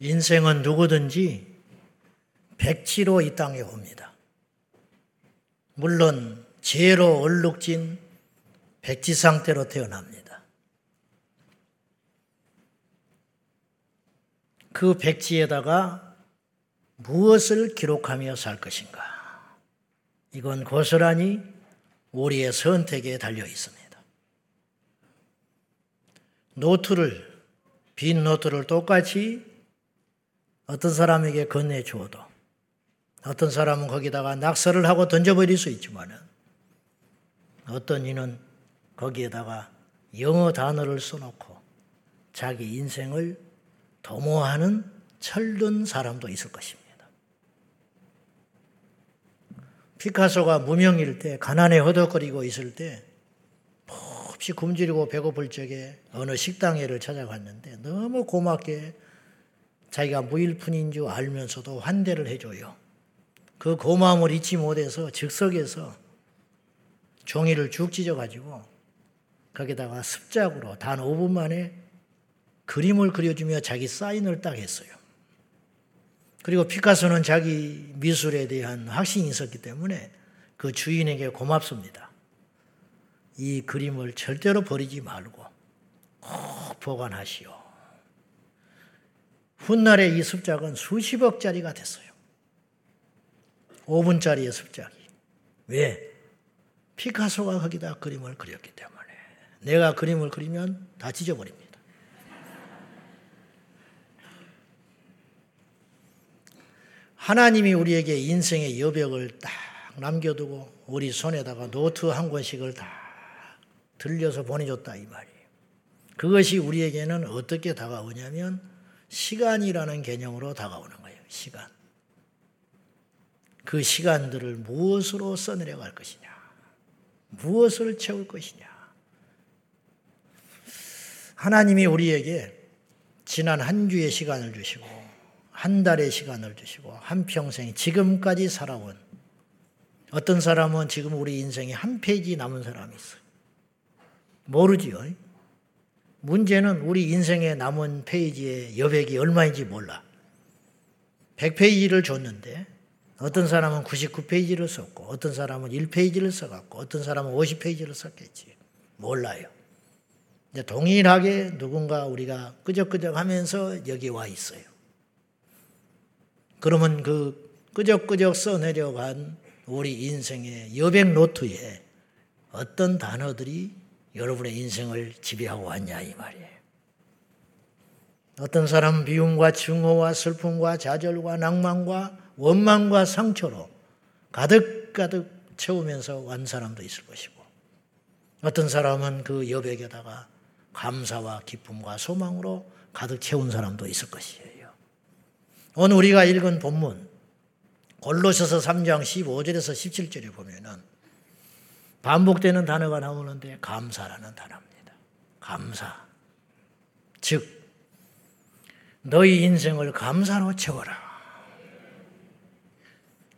인생은 누구든지 백지로 이 땅에 옵니다. 물론 죄로 얼룩진 백지 상태로 태어납니다. 그 백지에다가 무엇을 기록하며 살 것인가? 이건 고스란히 우리의 선택에 달려 있습니다. 노트를, 빈 노트를 똑같이 어떤 사람에게 건네 주어도 어떤 사람은 거기다가 낙서를 하고 던져버릴 수 있지만 어떤 이는 거기에다가 영어 단어를 써놓고 자기 인생을 도모하는 철든 사람도 있을 것입니다. 피카소가 무명일 때, 가난에 허덕거리고 있을 때, 몹시 굶주리고 배고플 적에 어느 식당에를 찾아갔는데 너무 고맙게 자기가 무일푼인 줄 알면서도 환대를 해줘요. 그 고마움을 잊지 못해서 즉석에서 종이를 죽 찢어가지고 거기다가 습작으로 단 5분 만에 그림을 그려주며 자기 사인을 딱 했어요. 그리고 피카소는 자기 미술에 대한 확신이 있었기 때문에 그 주인에게 고맙습니다. 이 그림을 절대로 버리지 말고 꼭 보관하시오. 훗날에 이 습작은 수십억짜리가 됐어요. 5분짜리의 습작이. 왜? 피카소가 거기다 그림을 그렸기 때문에. 내가 그림을 그리면 다 찢어버립니다. 하나님이 우리에게 인생의 여백을 딱 남겨두고 우리 손에다가 노트 한 권씩을 다 들려서 보내줬다 이 말이에요. 그것이 우리에게는 어떻게 다가오냐면 시간이라는 개념으로 다가오는 거예요. 시간. 그 시간들을 무엇으로 써내려갈 것이냐. 무엇을 채울 것이냐. 하나님이 우리에게 지난 한 주의 시간을 주시고 한 달의 시간을 주시고 한 평생 지금까지 살아온 어떤 사람은 지금 우리 인생에 한 페이지 남은 사람이 있어요. 모르지요. 문제는 우리 인생에 남은 페이지의 여백이 얼마인지 몰라. 100페이지를 줬는데 어떤 사람은 99페이지를 썼고 어떤 사람은 1페이지를 써갖고 어떤 사람은 50페이지를 썼겠지. 몰라요. 이제 동일하게 누군가 우리가 끄적끄적 하면서 여기 와 있어요. 그러면 그 끄적끄적 써내려간 우리 인생의 여백 노트에 어떤 단어들이 여러분의 인생을 지배하고 왔냐 이 말이에요. 어떤 사람은 미움과 증오와 슬픔과 좌절과 낭만과 원망과 상처로 가득가득 채우면서 완 사람도 있을 것이고 어떤 사람은 그 여백에다가 감사와 기쁨과 소망으로 가득 채운 사람도 있을 것이에요. 오늘 우리가 읽은 본문 골로새서 3장 15절에서 17절에 보면은 반복되는 단어가 나오는데 감사라는 단어입니다. 감사. 즉, 너희 인생을 감사로 채워라.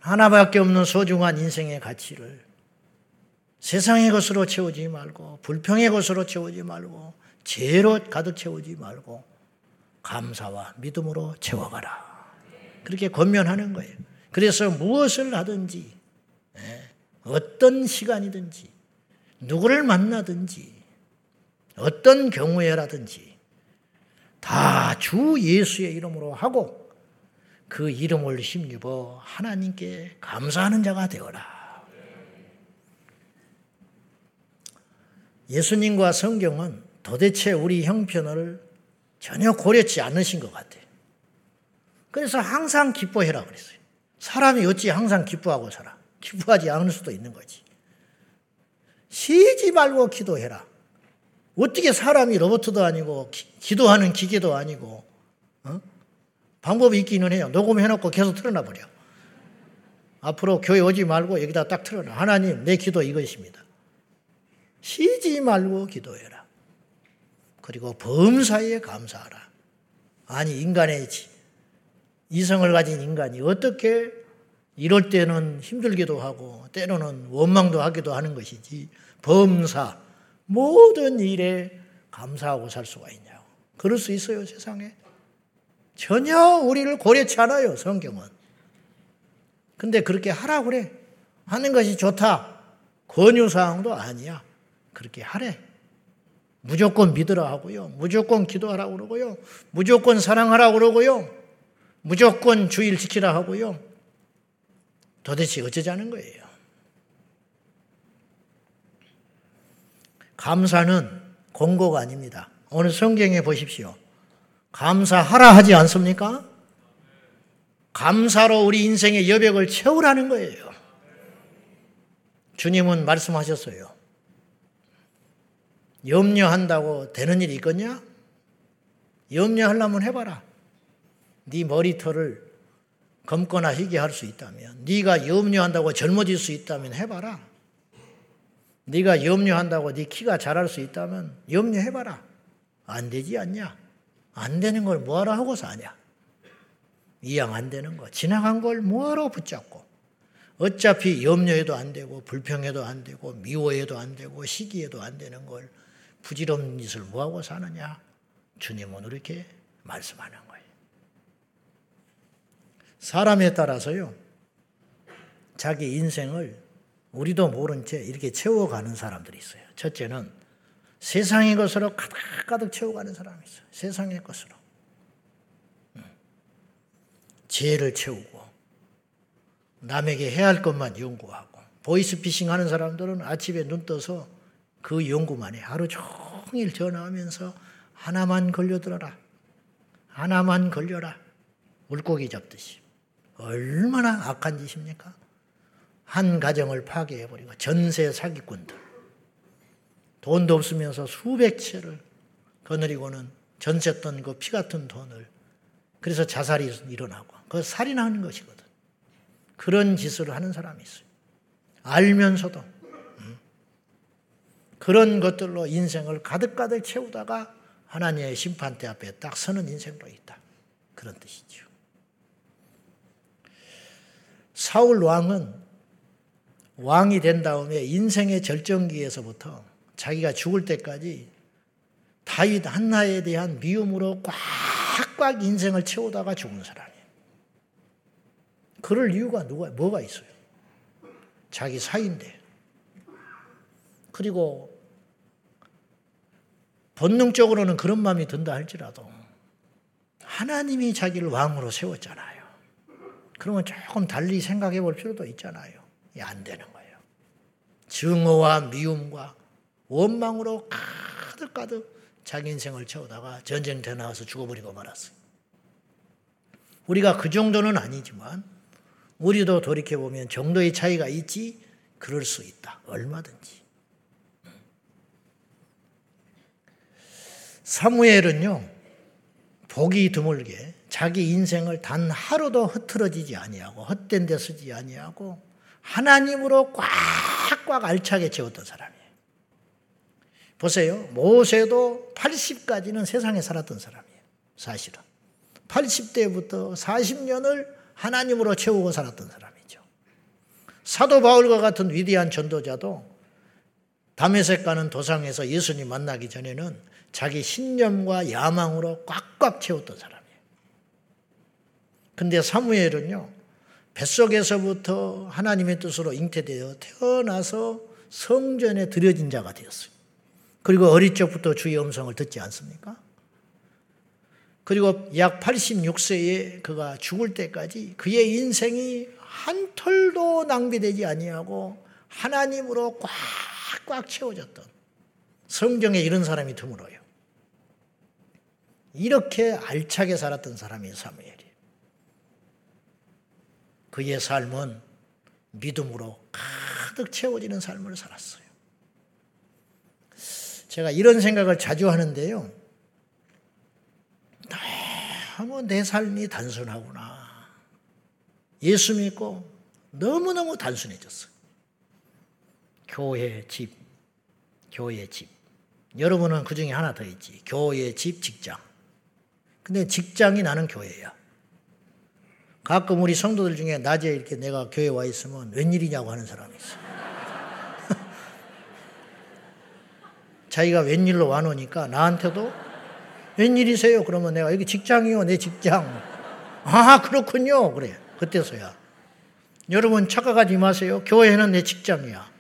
하나밖에 없는 소중한 인생의 가치를 세상의 것으로 채우지 말고, 불평의 것으로 채우지 말고, 죄로 가득 채우지 말고, 감사와 믿음으로 채워가라. 그렇게 권면하는 거예요. 그래서 무엇을 하든지, 예, 어떤 시간이든지, 누구를 만나든지, 어떤 경우에라든지, 다 주 예수의 이름으로 하고, 그 이름을 힘입어 하나님께 감사하는 자가 되어라. 예수님과 성경은 도대체 우리 형편을 전혀 고려치 않으신 것 같아요. 그래서 항상 기뻐해라 그랬어요. 사람이 어찌 항상 기뻐하고 살아? 기뻐하지 않을 수도 있는 거지. 쉬지 말고 기도해라. 어떻게 사람이 로봇도 아니고 기, 도하는 기계도 아니고 어? 방법이 있기는 해요. 녹음해놓고 계속 틀어놔 버려. 앞으로 교회 오지 말고 여기다 딱 틀어놔. 하나님 내 기도 이것입니다. 쉬지 말고 기도해라. 그리고 범사에 감사하라. 아니 인간의 이성을 가진 인간이 어떻게 이럴 때는 힘들기도 하고 때로는 원망도 하기도 하는 것이지 범사 모든 일에 감사하고 살 수가 있냐고. 그럴 수 있어요 세상에. 전혀 우리를 고려치 않아요, 성경은. 근데 그렇게 하라 그래. 하는 것이 좋다. 권유사항도 아니야. 그렇게 하래. 무조건 믿으라 하고요. 무조건 기도하라 그러고요. 무조건 사랑하라 그러고요. 무조건 주일 지키라 하고요. 도대체 어쩌자는 거예요. 감사는 공고가 아닙니다. 오늘 성경에 보십시오. 감사하라 하지 않습니까? 감사로 우리 인생의 여백을 채우라는 거예요. 주님은 말씀하셨어요. 염려한다고 되는 일이 있겠냐? 염려하려면 해봐라. 네 머리털을 검거나 희게 할수 있다면, 네가 염려한다고 젊어질 수 있다면 해봐라. 네가 염려한다고 네 키가 자랄 수 있다면 염려해봐라. 안 되지 않냐? 안 되는 걸 뭐하러 하고 사냐? 이양 안 되는 거. 지나간 걸 뭐하러 붙잡고. 어차피 염려해도 안 되고, 불평해도 안 되고, 미워해도 안 되고, 시기해도 안 되는 걸 부질없는 짓을 뭐하고 사느냐? 주님은 이렇게 말씀하는. 사람에 따라서요, 자기 인생을 우리도 모른 채 이렇게 채워가는 사람들이 있어요. 첫째는 세상의 것으로 가득가득 채워가는 사람이 있어요. 세상의 것으로. 지혜를 채우고 남에게 해야 할 것만 연구하고 보이스피싱 하는 사람들은 아침에 눈 떠서 그 연구만 해. 하루 종일 전화하면서 하나만 걸려들어라. 하나만 걸려라. 물고기 잡듯이. 얼마나 악한 짓입니까? 한 가정을 파괴해버리고 전세 사기꾼들. 돈도 없으면서 수백 채를 거느리고는 전세 던그피 같은 돈을 그래서 자살이 일어나고 그 살인하는 것이거든. 그런 짓을 하는 사람이 있어요. 알면서도 음. 그런 것들로 인생을 가득가득 채우다가 하나님의 심판대 앞에 딱 서는 인생도 있다. 그런 뜻이죠. 사울 왕은 왕이 된 다음에 인생의 절정기에서부터 자기가 죽을 때까지 다윗 한나에 대한 미움으로 꽉꽉 인생을 채우다가 죽은 사람이에요. 그럴 이유가 누가 뭐가 있어요? 자기 사인데. 그리고 본능적으로는 그런 마음이 든다 할지라도 하나님이 자기를 왕으로 세웠잖아요. 그러면 조금 달리 생각해 볼 필요도 있잖아요. 안 되는 거예요. 증오와 미움과 원망으로 가득가득 자기 인생을 채우다가 전쟁터 나와서 죽어버리고 말았어요. 우리가 그 정도는 아니지만 우리도 돌이켜보면 정도의 차이가 있지 그럴 수 있다. 얼마든지. 사무엘은요. 복이 드물게 자기 인생을 단 하루도 흐트러지지 아니하고 헛된 데 쓰지 아니하고 하나님으로 꽉꽉 알차게 채웠던 사람이에요. 보세요. 모세도 80까지는 세상에 살았던 사람이에요. 사실은. 80대부터 40년을 하나님으로 채우고 살았던 사람이죠. 사도 바울과 같은 위대한 전도자도 담에색 가는 도상에서 예수님 만나기 전에는 자기 신념과 야망으로 꽉꽉 채웠던 사람이에요. 근데 사무엘은요, 뱃속에서부터 하나님의 뜻으로 잉태되어 태어나서 성전에 들여진 자가 되었어요. 그리고 어릴 적부터 주의 음성을 듣지 않습니까? 그리고 약 86세에 그가 죽을 때까지 그의 인생이 한 털도 낭비되지 아니하고 하나님으로 꽉꽉 채워졌던 성경에 이런 사람이 드물어요. 이렇게 알차게 살았던 사람이 사무엘이에요. 그의 삶은 믿음으로 가득 채워지는 삶을 살았어요. 제가 이런 생각을 자주 하는데요. 너무 내 삶이 단순하구나. 예수 믿고 너무너무 단순해졌어요. 교회, 집, 교회, 집. 여러분은 그 중에 하나 더 있지. 교회, 집, 직장. 근데 직장이 나는 교회야. 가끔 우리 성도들 중에 낮에 이렇게 내가 교회 와 있으면 웬일이냐고 하는 사람이 있어. 자기가 웬일로 와 놓으니까 나한테도 웬일이세요? 그러면 내가 여기 직장이요, 내 직장. 아, 그렇군요. 그래. 그때서야. 여러분 착각하지 마세요. 교회는 내 직장이야.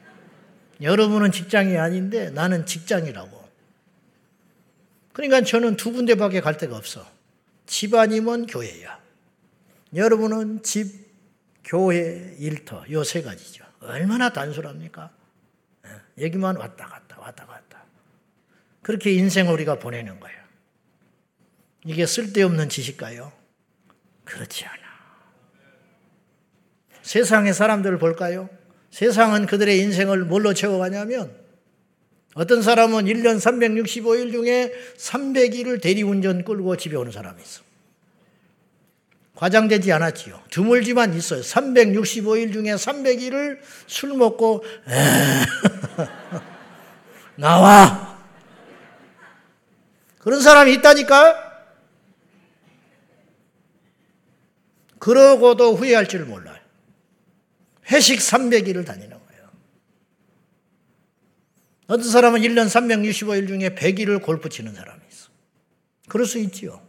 여러분은 직장이 아닌데 나는 직장이라고. 그러니까 저는 두 군데밖에 갈 데가 없어. 집 아니면 교회야. 여러분은 집, 교회, 일터, 요 세 가지죠. 얼마나 단순합니까? 예, 여기만 왔다 갔다, 왔다 갔다. 그렇게 인생을 우리가 보내는 거예요. 이게 쓸데없는 지식가요? 그렇지 않아. 세상의 사람들을 볼까요? 세상은 그들의 인생을 뭘로 채워가냐면 어떤 사람은 1년 365일 중에 300일을 대리운전 끌고 집에 오는 사람이 있어. 과장되지 않았지요. 드물지만 있어요. 365일 중에 300일을 술 먹고 나와. 그런 사람이 있다니까? 그러고도 후회할 줄 몰라요. 회식 300일을 다니는 거예요. 어떤 사람은 1년 365일 중에 100일을 골프 치는 사람이 있어. 그럴 수 있지요.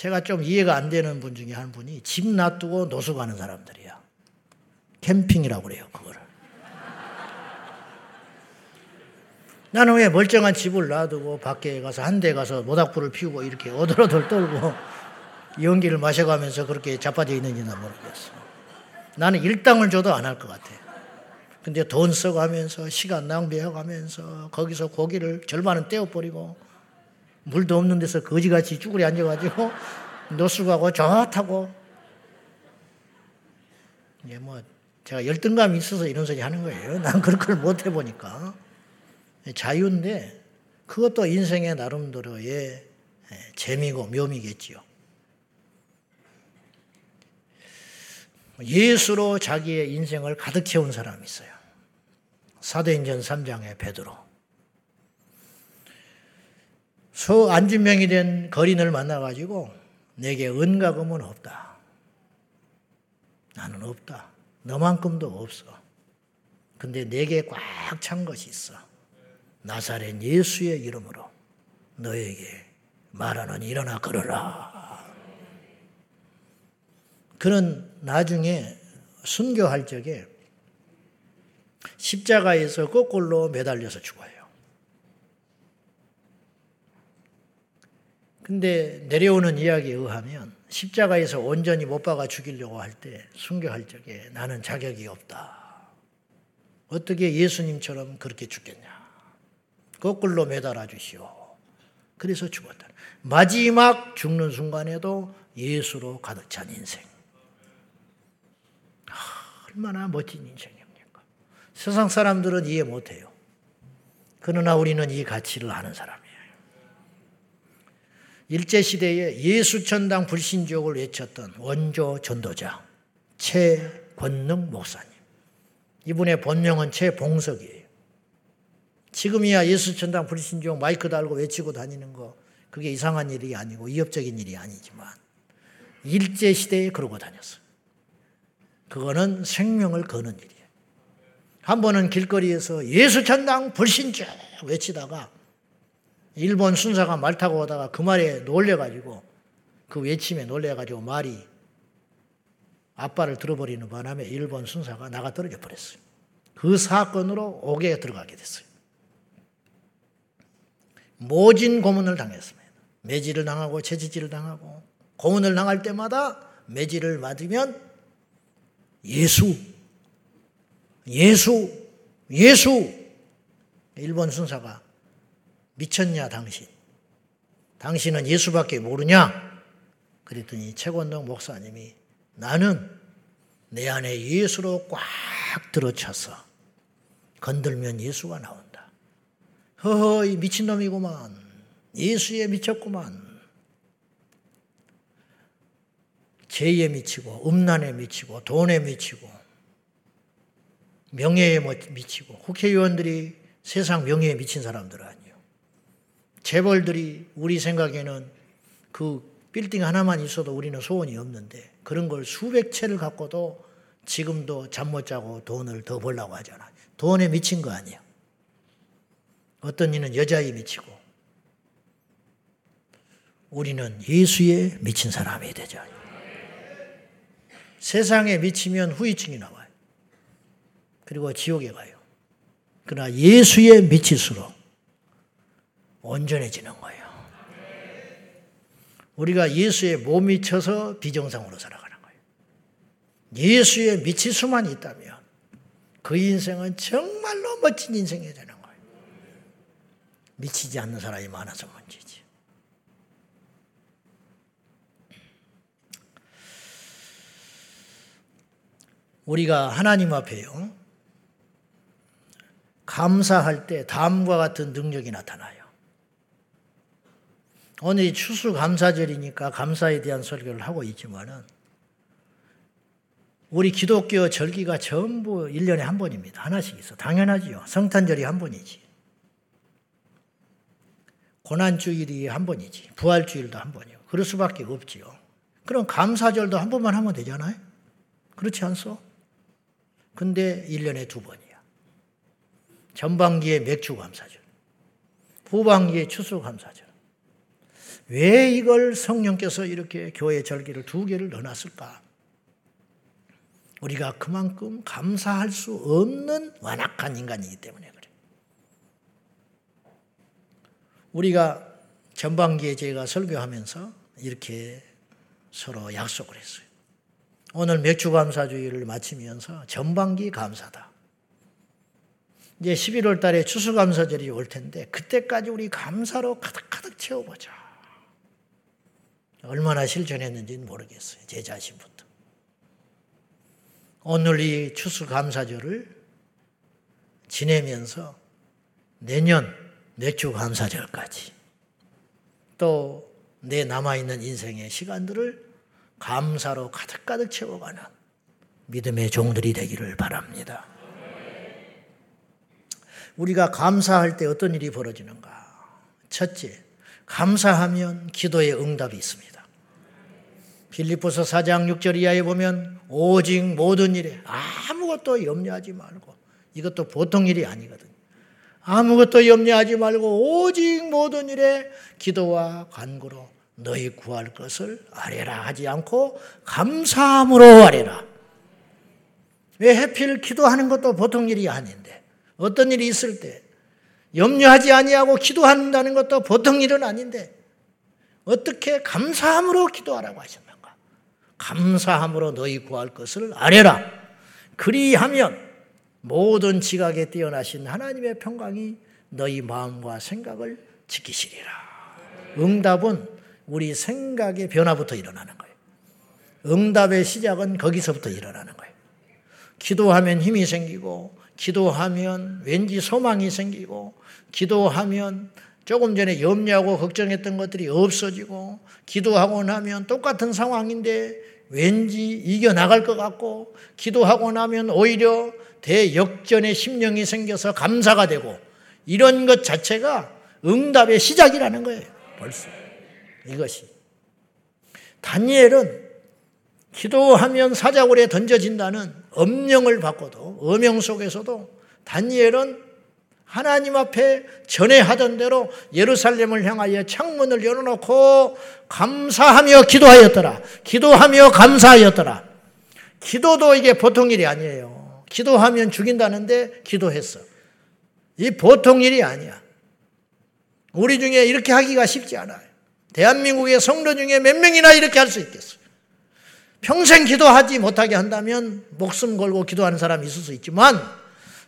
제가 좀 이해가 안 되는 분 중에 한 분이 집 놔두고 노숙 하는 사람들이야. 캠핑이라고 그래요, 그거를. 나는 왜 멀쩡한 집을 놔두고 밖에 가서 한 대 가서 모닥불을 피우고 이렇게 오돌오돌 떨고 연기를 마셔가면서 그렇게 자빠져 있는지는 모르겠어. 나는 일당을 줘도 안 할 것 같아. 근데 돈 써가면서 시간 낭비해가면서 거기서 고기를 절반은 떼어버리고 물도 없는 데서 거지같이 쭈그리 앉아가지고 노숙하고 좋다고 이제 뭐 제가 열등감이 있어서 이런 소리 하는 거예요. 난 그런 걸 못 해보니까 자유인데 그것도 인생의 나름대로의 재미고 묘미겠지요. 예수로 자기의 인생을 가득 채운 사람이 있어요. 사도행전 3장의 베드로. 소 안준명이 된 거린을 만나가지고 내게 은가금은 없다. 나는 없다. 너만큼도 없어. 근데 내게 꽉 찬 것이 있어. 나사렛 예수의 이름으로 너에게 말하는 일어나 걸어라. 그는 나중에 순교할 적에 십자가에서 거꾸로 매달려서 죽어요. 근데 내려오는 이야기에 의하면 십자가에서 온전히 못 박아 죽이려고 할 때 순교할 적에 나는 자격이 없다. 어떻게 예수님처럼 그렇게 죽겠냐. 거꾸로 매달아 주시오. 그래서 죽었다. 마지막 죽는 순간에도 예수로 가득 찬 인생. 얼마나 멋진 인생입니까? 세상 사람들은 이해 못해요. 그러나 우리는 이 가치를 아는 사람이에요. 일제시대에 예수천당 불신족을 외쳤던 원조 전도자 최권능 목사님. 이분의 본명은 최봉석이에요. 지금이야 예수천당 불신족 마이크 달고 외치고 다니는 거 그게 이상한 일이 아니고 위협적인 일이 아니지만 일제시대에 그러고 다녔어요. 그거는 생명을 거는 일이에요. 한 번은 길거리에서 예수 천당 불신주 외치다가 일본 순사가 말 타고 오다가 그 말에 놀래가지고 그 외침에 놀래가지고 말이 아빠를 들어버리는 바람에 일본 순사가 나가 떨어져 버렸어요. 그 사건으로 옥에 들어가게 됐어요. 모진 고문을 당했습니다. 매질을 당하고 채찍질을 당하고 고문을 당할 때마다 매질을 맞으면 예수, 예수, 예수. 일본 순사가 미쳤냐, 당신? 당신은 예수밖에 모르냐? 그랬더니 최권동 목사님이 나는 내 안에 예수로 꽉 들어차서 건들면 예수가 나온다. 허허, 이 미친놈이구만. 예수에 미쳤구만. 죄에 미치고 음란에 미치고 돈에 미치고 명예에 뭐 미치고 국회의원들이 세상 명예에 미친 사람들 아니에요. 재벌들이 우리 생각에는 그 빌딩 하나만 있어도 우리는 소원이 없는데 그런 걸 수백 채를 갖고도 지금도 잠 못 자고 돈을 더 벌라고 하잖아. 돈에 미친 거 아니에요. 어떤 이는 여자에 미치고 우리는 예수에 미친 사람이 되죠. 세상에 미치면 후유증이 나와요. 그리고 지옥에 가요. 그러나 예수에 미칠수록 온전해지는 거예요. 우리가 예수에 못 미쳐서 비정상으로 살아가는 거예요. 예수에 미칠 수만 있다면 그 인생은 정말로 멋진 인생이 되는 거예요. 미치지 않는 사람이 많아서 문제지. 우리가 하나님 앞에요. 감사할 때 다음과 같은 능력이 나타나요. 오늘이 추수감사절이니까 감사에 대한 설교를 하고 있지만은 우리 기독교 절기가 전부 1년에 한 번입니다. 하나씩 있어. 당연하지요. 성탄절이 한 번이지. 고난주일이 한 번이지. 부활주일도 한 번이요. 그럴 수밖에 없지요. 그럼 감사절도 한 번만 하면 되잖아요? 그렇지 않소? 근데 1년에 두 번이야. 전반기에 맥주 감사절. 후반기에 추수 감사절. 왜 이걸 성령께서 이렇게 교회 절기를 두 개를 넣어놨을까? 우리가 그만큼 감사할 수 없는 완악한 인간이기 때문에 그래. 우리가 전반기에 제가 설교하면서 이렇게 서로 약속을 했어요. 오늘 맥주 감사주의를 마치면서 전반기 감사다. 이제 11월 달에 추수감사절이 올 텐데 그때까지 우리 감사로 가득가득 채워보자. 얼마나 실천했는지는 모르겠어요. 제 자신부터. 오늘 이 추수감사절을 지내면서 내년 맥주 감사절까지 또 내 남아있는 인생의 시간들을 감사로 가득가득 채워가는 믿음의 종들이 되기를 바랍니다. 우리가 감사할 때 어떤 일이 벌어지는가? 첫째, 감사하면 기도의 응답이 있습니다. 빌립보서 4장 6절 이하에 보면 오직 모든 일에 아무것도 염려하지 말고 이것도 보통 일이 아니거든요. 아무것도 염려하지 말고 오직 모든 일에 기도와 간구로 너희 구할 것을 아뢰라 하지 않고 감사함으로 아뢰라. 왜 해필 기도하는 것도 보통 일이 아닌데 어떤 일이 있을 때 염려하지 아니하고 기도한다는 것도 보통 일은 아닌데 어떻게 감사함으로 기도하라고 하셨는가? 감사함으로 너희 구할 것을 아뢰라. 그리하면 모든 지각에 뛰어나신 하나님의 평강이 너희 마음과 생각을 지키시리라. 응답은 우리 생각의 변화부터 일어나는 거예요. 응답의 시작은 거기서부터 일어나는 거예요. 기도하면 힘이 생기고, 기도하면 왠지 소망이 생기고, 기도하면 조금 전에 염려하고 걱정했던 것들이 없어지고, 기도하고 나면 똑같은 상황인데 왠지 이겨나갈 것 같고, 기도하고 나면 오히려 대역전의 심령이 생겨서 감사가 되고 이런 것 자체가 응답의 시작이라는 거예요. 벌써. 이것이. 다니엘은 기도하면 사자굴에 던져진다는 엄령을 받고도 어명 속에서도 다니엘은 하나님 앞에 전에 하던 대로 예루살렘을 향하여 창문을 열어놓고 감사하며 기도하였더라. 기도하며 감사하였더라. 기도도 이게 보통 일이 아니에요. 기도하면 죽인다는데 기도했어. 이 보통 일이 아니야. 우리 중에 이렇게 하기가 쉽지 않아요. 대한민국의 성도 중에 몇 명이나 이렇게 할 수 있겠어. 평생 기도하지 못하게 한다면 목숨 걸고 기도하는 사람이 있을 수 있지만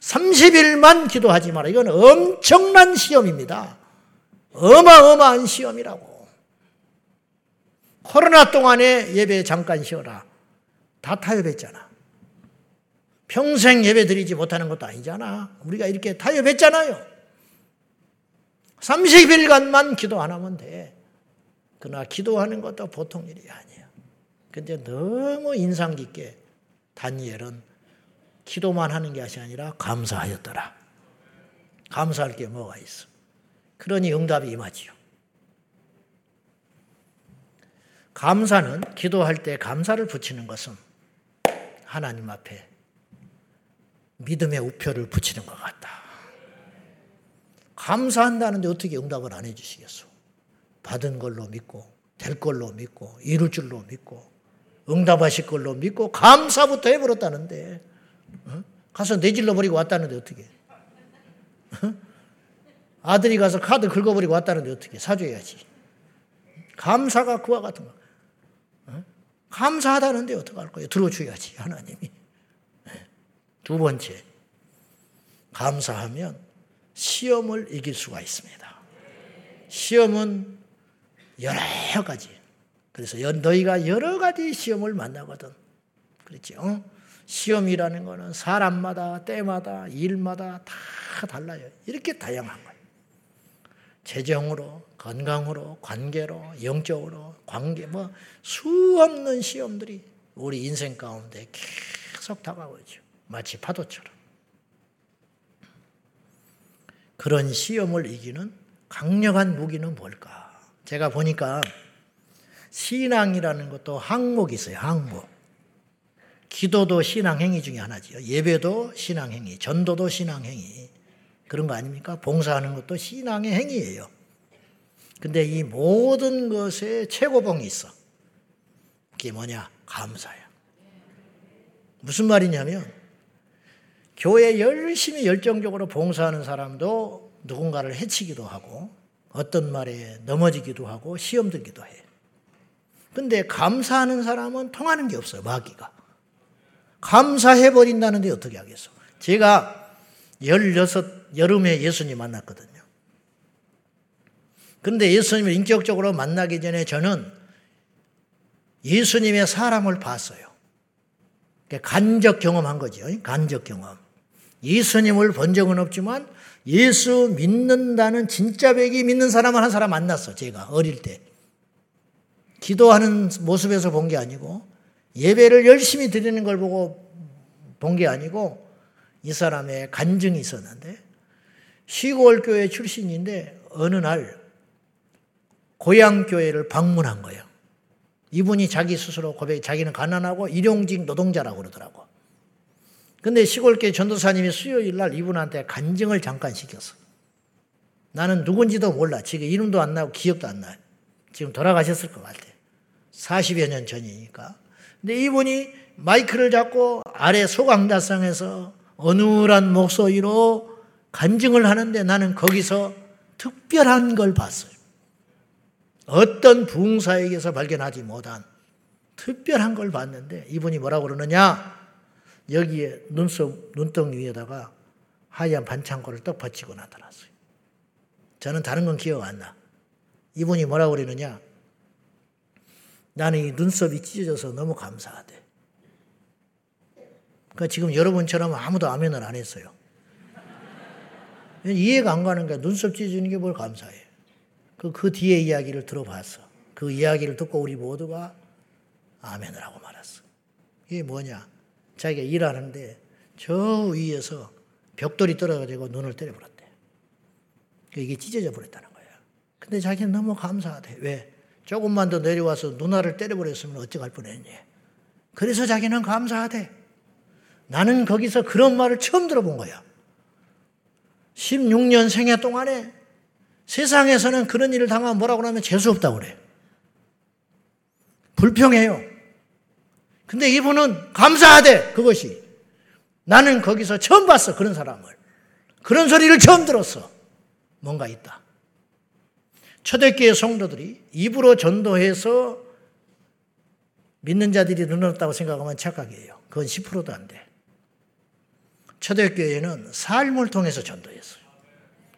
30일만 기도하지 마라. 이건 엄청난 시험입니다. 어마어마한 시험이라고. 코로나 동안에 예배 잠깐 쉬어라. 다 타협했잖아. 평생 예배 드리지 못하는 것도 아니잖아. 우리가 이렇게 타협했잖아요. 30일간만 기도 안 하면 돼. 그러나 기도하는 것도 보통 일이 아니야. 근데 너무 인상 깊게 다니엘은 기도만 하는 것이 아니라 감사하였더라. 감사할 게 뭐가 있어. 그러니 응답이 임하지요. 감사는 기도할 때 감사를 붙이는 것은 하나님 앞에 믿음의 우표를 붙이는 것 같다. 감사한다는데 어떻게 응답을 안 해주시겠소? 받은 걸로 믿고 될 걸로 믿고 이룰 줄로 믿고 응답하실 걸로 믿고 감사부터 해버렸다는데 어? 가서 내질러 버리고 왔다는데 어떻게? 어? 아들이 가서 카드 긁어버리고 왔다는데 어떻게 사줘야지. 감사가 그와 같은 거. 어? 감사하다는데 어떡할 거예요? 들어줘야지 하나님이. 네. 두 번째 감사하면 시험을 이길 수가 있습니다. 시험은 여러 가지. 그래서 너희가 여러 가지 시험을 만나거든. 그렇죠? 시험이라는 거는 사람마다, 때마다, 일마다 다 달라요. 이렇게 다양한 거예요. 재정으로, 건강으로, 관계로, 영적으로, 관계, 뭐, 수없는 시험들이 우리 인생 가운데 계속 다가오죠. 마치 파도처럼. 그런 시험을 이기는 강력한 무기는 뭘까? 제가 보니까 신앙이라는 것도 항목이 있어요. 항목. 기도도 신앙행위 중에 하나지요. 예배도 신앙행위, 전도도 신앙행위. 그런 거 아닙니까? 봉사하는 것도 신앙의 행위예요. 근데 이 모든 것에 최고봉이 있어. 그게 뭐냐? 감사야. 무슨 말이냐면 교회 열심히 열정적으로 봉사하는 사람도 누군가를 해치기도 하고 어떤 말에 넘어지기도 하고 시험 들기도 해. 근데 감사하는 사람은 통하는 게 없어요, 마귀가. 감사해버린다는데 어떻게 하겠어? 제가 16, 여름에 예수님 만났거든요. 근데 예수님을 인격적으로 만나기 전에 저는 예수님의 사람을 봤어요. 간적 경험한 거죠. 간적 경험. 예수님을 본 적은 없지만 예수 믿는다는 진짜 백이 믿는 사람을 한 사람 만났어. 제가 어릴 때. 기도하는 모습에서 본 게 아니고 예배를 열심히 드리는 걸 보고 본 게 아니고 이 사람의 간증이 있었는데 시골 교회 출신인데 어느 날 고향 교회를 방문한 거예요. 이분이 자기 스스로 고백, 자기는 가난하고 일용직 노동자라고 그러더라고. 근데 시골교회 전도사님이 수요일 날 이분한테 간증을 잠깐 시켰어. 나는 누군지도 몰라. 지금 이름도 안 나고 기억도 안 나요. 지금 돌아가셨을 것 같아. 40여 년 전이니까. 근데 이분이 마이크를 잡고 아래 소강다성에서 어눌한 목소리로 간증을 하는데 나는 거기서 특별한 걸 봤어요. 어떤 부흥사에게서 발견하지 못한 특별한 걸 봤는데 이분이 뭐라고 그러느냐? 여기에 눈썹, 눈덩 위에다가 하얀 반창고를 떡 받치고 나타났어요. 저는 다른 건 기억 안 나. 이분이 뭐라고 그러느냐? 나는 이 눈썹이 찢어져서 너무 감사하대. 그러니까 지금 여러분처럼 아무도 아멘을 안 했어요. 이해가 안 가는 거야. 눈썹 찢어지는 게 뭘 감사해. 그, 그 뒤에 이야기를 들어봤어. 그 이야기를 듣고 우리 모두가 아멘을 하고 말았어. 이게 뭐냐? 자기가 일하는데 저 위에서 벽돌이 떨어가지고 눈을 때려버렸대. 이게 찢어져 버렸다는 거야. 근데 자기는 너무 감사하대. 왜? 조금만 더 내려와서 누나를 때려버렸으면 어찌할 뻔했니? 그래서 자기는 감사하대. 나는 거기서 그런 말을 처음 들어본 거야. 16년 생애 동안에 세상에서는 그런 일을 당하면 뭐라고 하면 재수없다고 그래. 불평해요. 근데 이분은 감사하대, 그것이. 나는 거기서 처음 봤어, 그런 사람을. 그런 소리를 처음 들었어. 뭔가 있다. 초대교회 성도들이 입으로 전도해서 믿는 자들이 늘어났다고 생각하면 착각이에요. 그건 10%도 안 돼. 초대교회는 삶을 통해서 전도했어요.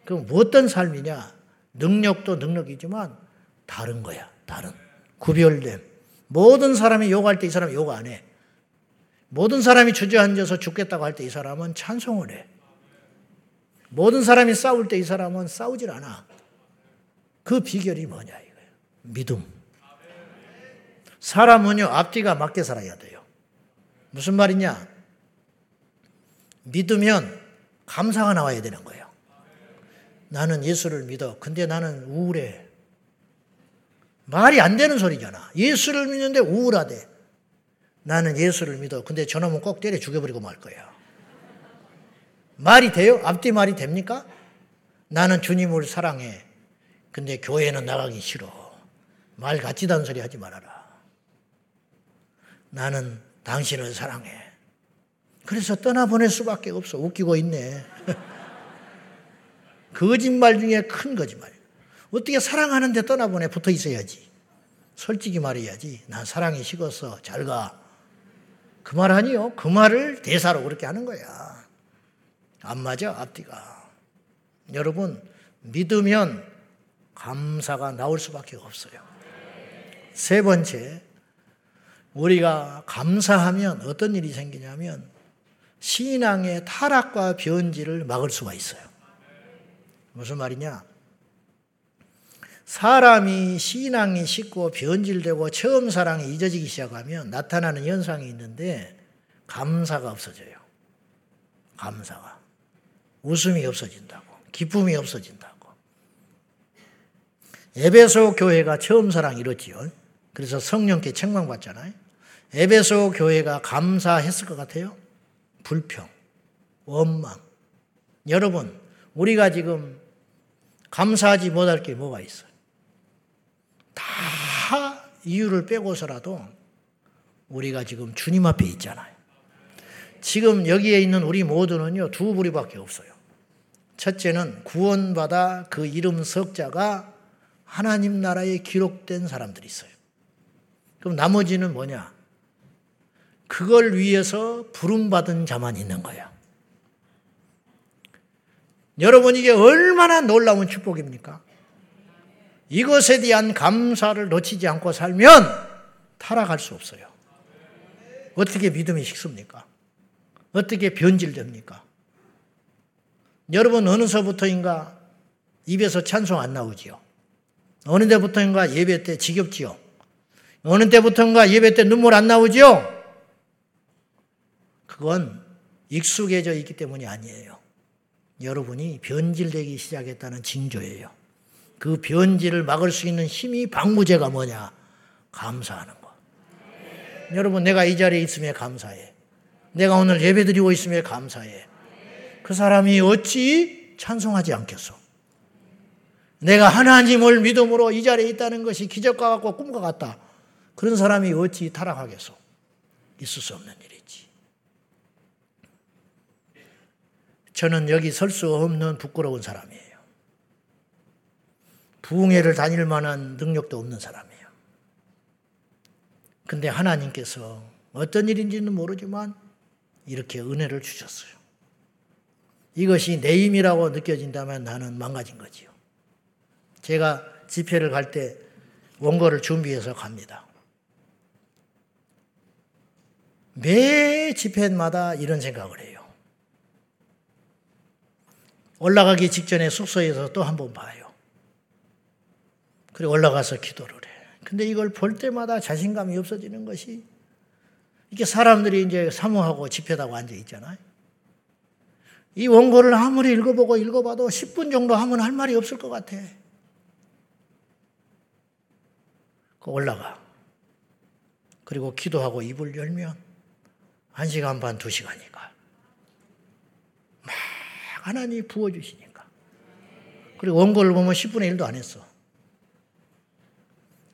그럼 어떤 삶이냐? 능력도 능력이지만 다른 거야. 다른. 구별됨. 모든 사람이 욕할 때 이 사람이 욕 안 해. 모든 사람이 주저앉아서 죽겠다고 할 때 이 사람은 찬송을 해. 모든 사람이 싸울 때 이 사람은 싸우질 않아. 그 비결이 뭐냐 이거예요. 믿음. 사람은요 앞뒤가 맞게 살아야 돼요. 무슨 말이냐? 믿으면 감사가 나와야 되는 거예요. 나는 예수를 믿어. 근데 나는 우울해. 말이 안 되는 소리잖아. 예수를 믿는데 우울하대. 나는 예수를 믿어. 근데 저놈은 꼭 때려 죽여버리고 말 거야. 말이 돼요? 앞뒤 말이 됩니까? 나는 주님을 사랑해. 근데 교회는 나가기 싫어. 말 같지도 않은 소리 하지 말아라. 나는 당신을 사랑해. 그래서 떠나보낼 수밖에 없어. 웃기고 있네. 거짓말 중에 큰 거짓말. 어떻게 사랑하는데 떠나보내 붙어 있어야지. 솔직히 말해야지. 난 사랑이 식었어. 잘 가. 그 말 아니요. 그 말을 대사로 그렇게 하는 거야. 안 맞아, 앞뒤가. 여러분, 믿으면 감사가 나올 수밖에 없어요. 세 번째, 우리가 감사하면 어떤 일이 생기냐면 신앙의 타락과 변질을 막을 수가 있어요. 무슨 말이냐? 사람이 신앙이 식고 변질되고 처음 사랑이 잊어지기 시작하면 나타나는 현상이 있는데 감사가 없어져요. 감사가. 웃음이 없어진다고. 기쁨이 없어진다고. 에베소 교회가 처음 사랑 이뤘지요. 그래서 성령께 책망받잖아요. 에베소 교회가 감사했을 것 같아요. 불평, 원망. 여러분, 우리가 지금 감사하지 못할 게 뭐가 있어요? 다 이유를 빼고서라도 우리가 지금 주님 앞에 있잖아요. 지금 여기에 있는 우리 모두는요, 두 부류밖에 없어요. 첫째는 구원받아 그 이름 석자가 하나님 나라에 기록된 사람들이 있어요. 그럼 나머지는 뭐냐? 그걸 위해서 부름받은 자만 있는 거야. 여러분, 이게 얼마나 놀라운 축복입니까? 이것에 대한 감사를 놓치지 않고 살면 타락할 수 없어요. 어떻게 믿음이 식습니까? 어떻게 변질됩니까? 여러분, 어느서부터인가 입에서 찬송 안 나오지요? 어느 때부터인가 예배 때 지겹지요? 어느 때부터인가 예배 때 눈물 안 나오지요? 그건 익숙해져 있기 때문이 아니에요. 여러분이 변질되기 시작했다는 징조예요. 그 변질을 막을 수 있는 힘이 방무제가 뭐냐? 감사하는 거. 여러분, 내가 이 자리에 있음에 감사해. 내가 오늘 예배 드리고 있음에 감사해. 그 사람이 어찌 찬송하지 않겠어? 내가 하나님을 믿음으로 이 자리에 있다는 것이 기적과 같고 꿈과 같다. 그런 사람이 어찌 타락하겠어? 있을 수 없는 일이지. 저는 여기 설 수 없는 부끄러운 사람이에요. 부흥회를 다닐 만한 능력도 없는 사람이에요. 근데 하나님께서 어떤 일인지는 모르지만 이렇게 은혜를 주셨어요. 이것이 내 힘이라고 느껴진다면 나는 망가진 거지요. 제가 집회를 갈 때 원고를 준비해서 갑니다. 매 집회마다 이런 생각을 해요. 올라가기 직전에 숙소에서 또 한 번 봐요. 그리고 올라가서 기도를 해. 근데 이걸 볼 때마다 자신감이 없어지는 것이 이렇게 사람들이 이제 사모하고 집회다고 앉아 있잖아요. 이 원고를 아무리 읽어보고 읽어봐도 10분 정도 하면 할 말이 없을 것 같아. 그 올라가. 그리고 기도하고 입을 열면 한 시간 반, 두 시간이니까. 막 하나님이 부어주시니까. 그리고 원고를 보면 10분의 1도 안 했어.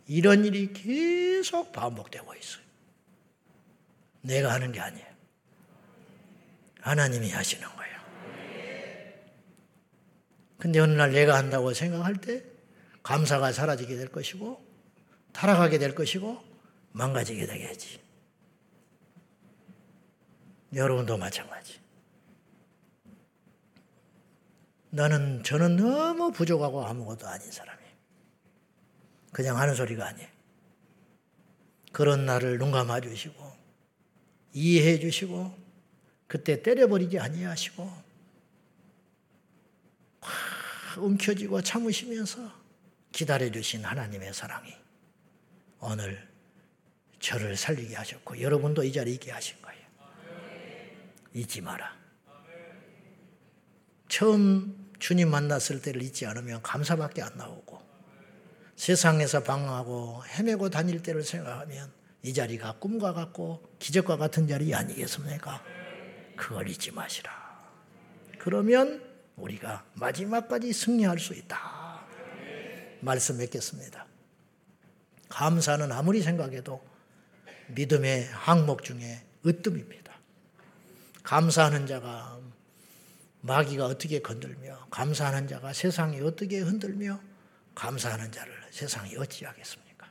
이런 일이 계속 반복되고 있어요. 내가 하는 게 아니에요. 하나님이 하시는 거예요. 근데 어느 날 내가 한다고 생각할 때 감사가 사라지게 될 것이고 타락하게 될 것이고 망가지게 되겠지. 여러분도 마찬가지. 나는 저는 너무 부족하고 아무것도 아닌 사람이에요. 그냥 하는 소리가 아니에요. 그런 나를 눈 감아 주시고 이해해 주시고 그때 때려버리지 아니하시고 움켜쥐고 참으시면서 기다려 주신 하나님의 사랑이 오늘 저를 살리게 하셨고 여러분도 이 자리에 있게 하신 거예요. 잊지 마라. 처음 주님 만났을 때를 잊지 않으면 감사밖에 안 나오고 세상에서 방황하고 헤매고 다닐 때를 생각하면 이 자리가 꿈과 같고 기적과 같은 자리 아니겠습니까? 그걸 잊지 마시라. 그러면 우리가 마지막까지 승리할 수 있다. 말씀 맺겠습니다. 감사는 아무리 생각해도 믿음의 항목 중에 으뜸입니다. 감사하는 자가 마귀가 어떻게 건들며 감사하는 자가 세상이 어떻게 흔들며 감사하는 자를 세상이 어찌하겠습니까?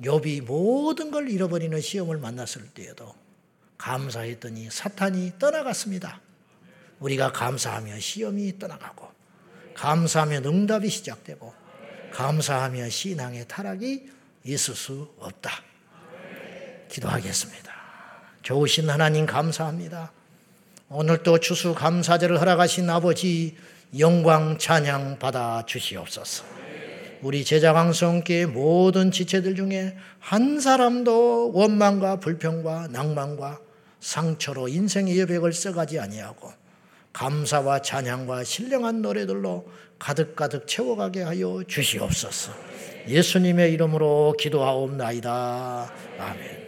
욥이 모든 걸 잃어버리는 시험을 만났을 때에도 감사했더니 사탄이 떠나갔습니다. 우리가 감사하며 시험이 떠나가고 감사하며 응답이 시작되고 감사하며 신앙의 타락이 있을 수 없다. 기도하겠습니다. 좋으신 하나님 감사합니다. 오늘도 추수 감사제를 허락하신 아버지 영광 찬양 받아 주시옵소서. 우리 제자 강성께 모든 지체들 중에 한 사람도 원망과 불평과 낭만과 상처로 인생의 여백을 써가지 아니하고 감사와 찬양과 신령한 노래들로 가득가득 채워가게 하여 주시옵소서. 예수님의 이름으로 기도하옵나이다. 아멘.